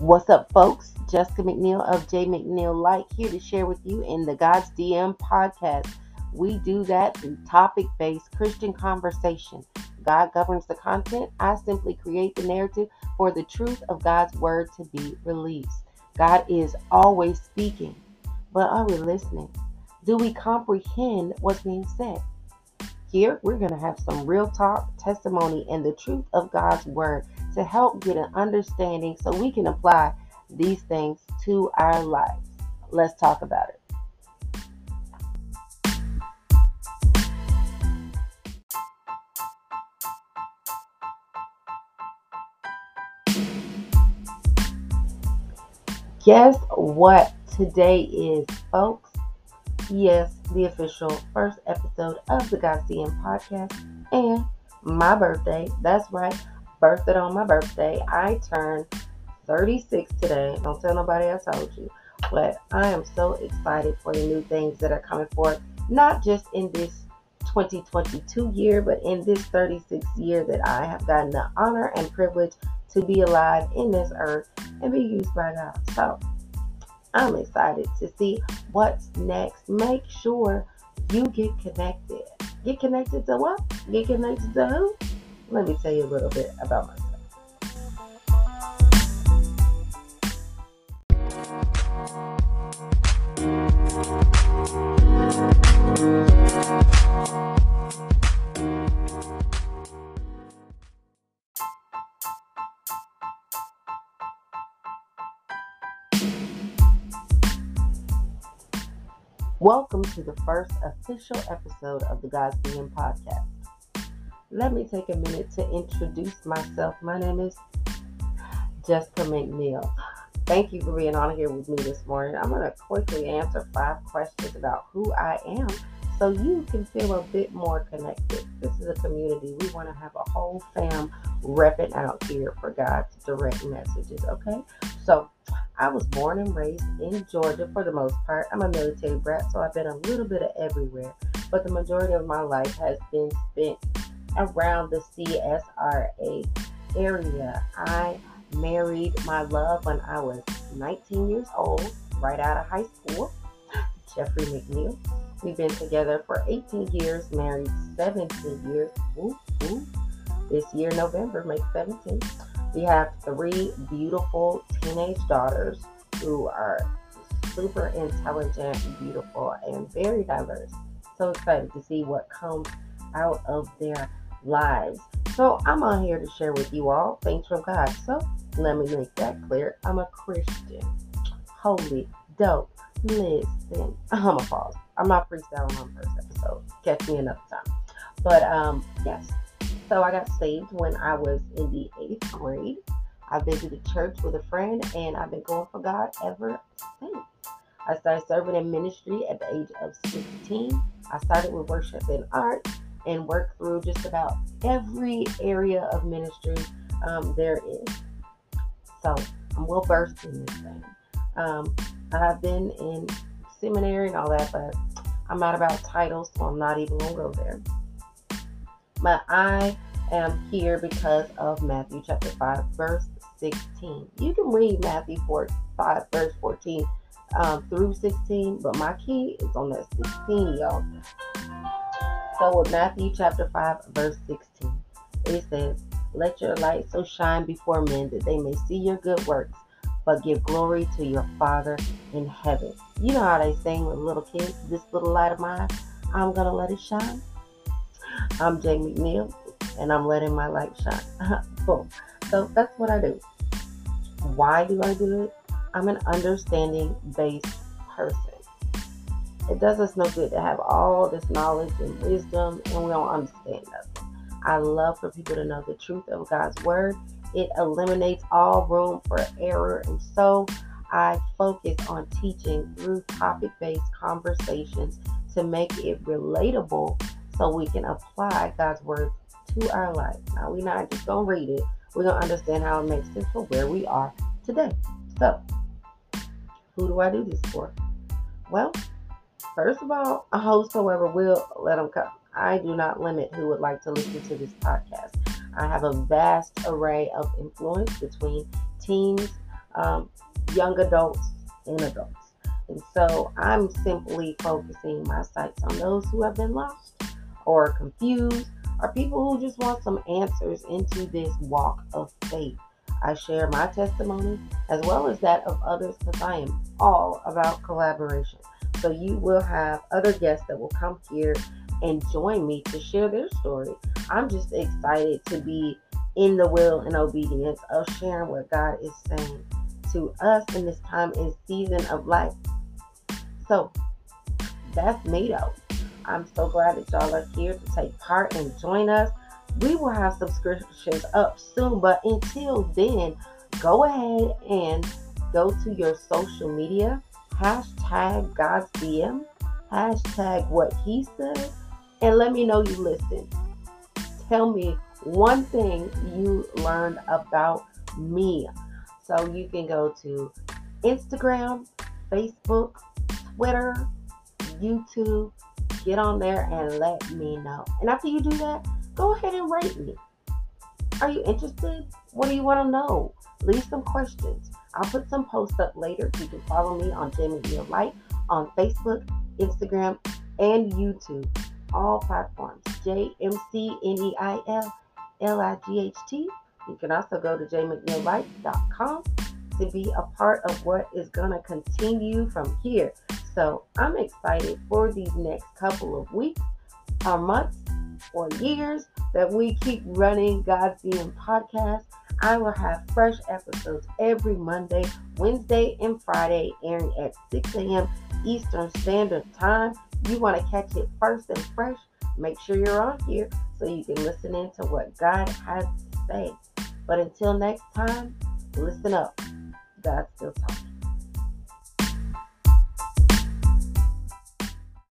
What's up, folks? Jessica McNeil of J McNeil Light here to share with you in the God's DM podcast. We do that through topic based Christian conversation. God governs the content. I simply create the narrative for the truth of God's word to be released. God is always speaking, but are we listening? Do we comprehend what's being said? Here, we're going to have some real talk, testimony, and the truth of God's word to help get an understanding so we can apply these things to our lives. Let's talk about it. Guess what today is, folks? Yes, the official first episode of the DM podcast and my birthday. That's right birthday on my birthday. I turned 36 today. Don't tell nobody I told you. But I am so excited for the new things that are coming forth, not just in this 2022 year, but in this 36 year that I have gotten the honor and privilege to be alive in this earth and be used by God. So I'm excited to see what's next. Make sure you get connected. Get connected to what? Get connected to who? Let me tell you a little bit about myself. Welcome to the first official episode of the God's DM podcast let me take a minute to introduce myself. My name is Jessica McNeil. Thank you for being on here with me this morning. I'm going to quickly answer five questions about who I am so you can feel a bit more connected. This is a community. We want to have a whole fam repping out here for God's direct messages, okay? So, I was born and raised in Georgia for the most part. I'm a military brat, so I've been a little bit of everywhere, but the majority of my life has been spent around the CSRA area. I married my love when I was 19 years old, right out of high school, Jeffrey McNeil. We've been together for 18 years, married 17 years. Ooh, ooh. This year, November, makes 17. We have three beautiful teenage daughters who are super intelligent, beautiful, and very diverse. So excited to see what comes out of their lives. So I'm on here to share with you all things from God. So let me make that clear. I'm a Christian. Holy, dope. Listen, I'm a pause. I'm not freestyling on the first episode. Catch me another time. But um, yes. So I got saved when I was in the eighth grade. I visited church with a friend, and I've been going for God ever since. I started serving in ministry at the age of 16. I started with worship and art and work through just about every area of ministry um, there is. So I'm well versed in this thing. Um, I've been in seminary and all that, but I'm not about titles, so I'm not even gonna go there. But I am here because of Matthew chapter 5, verse 16. You can read Matthew 4, 5, verse 14 um, through 16, but my key is on that 16, y'all. So with Matthew chapter 5, verse 16, it says, Let your light so shine before men that they may see your good works, but give glory to your Father in heaven. You know how they sing with little kids, this little light of mine, I'm gonna let it shine. I'm Jay McNeil, and I'm letting my light shine. Boom. So that's what I do. Why do I do it? I'm an understanding based person. It does us no good to have all this knowledge and wisdom and we don't understand nothing. I love for people to know the truth of God's word. It eliminates all room for error. And so I focus on teaching through topic based conversations to make it relatable so we can apply God's word to our life. Now, we're not just going to read it, we're going to understand how it makes sense for where we are today. So, who do I do this for? Well, First of all, a host, however, will let them come. I do not limit who would like to listen to this podcast. I have a vast array of influence between teens, um, young adults and adults. And so I'm simply focusing my sights on those who have been lost or confused or people who just want some answers into this walk of faith. I share my testimony as well as that of others because I am all about collaboration. So you will have other guests that will come here and join me to share their story. I'm just excited to be in the will and obedience of sharing what God is saying to us in this time and season of life. So that's me though. I'm so glad that y'all are here to take part and join us. We will have subscriptions up soon, but until then, go ahead and go to your social media, hashtag God's DM, hashtag what he said, and let me know you listen. Tell me one thing you learned about me. So you can go to Instagram, Facebook, Twitter, YouTube. Get on there and let me know. And after you do that, go ahead and rate me. Are you interested? What do you want to know? Leave some questions. I'll put some posts up later. You can follow me on J McNeil Light on Facebook, Instagram, and YouTube. All platforms. J M C N E I L L I G H T. You can also go to jmcneillight.com to be a part of what is going to continue from here. So I'm excited for these next couple of weeks or months or years that we keep running God's DM podcast. I will have fresh episodes every Monday, Wednesday, and Friday airing at 6 a.m. Eastern Standard Time. You want to catch it first and fresh? Make sure you're on here so you can listen in to what God has to say. But until next time, listen up. God's still talking.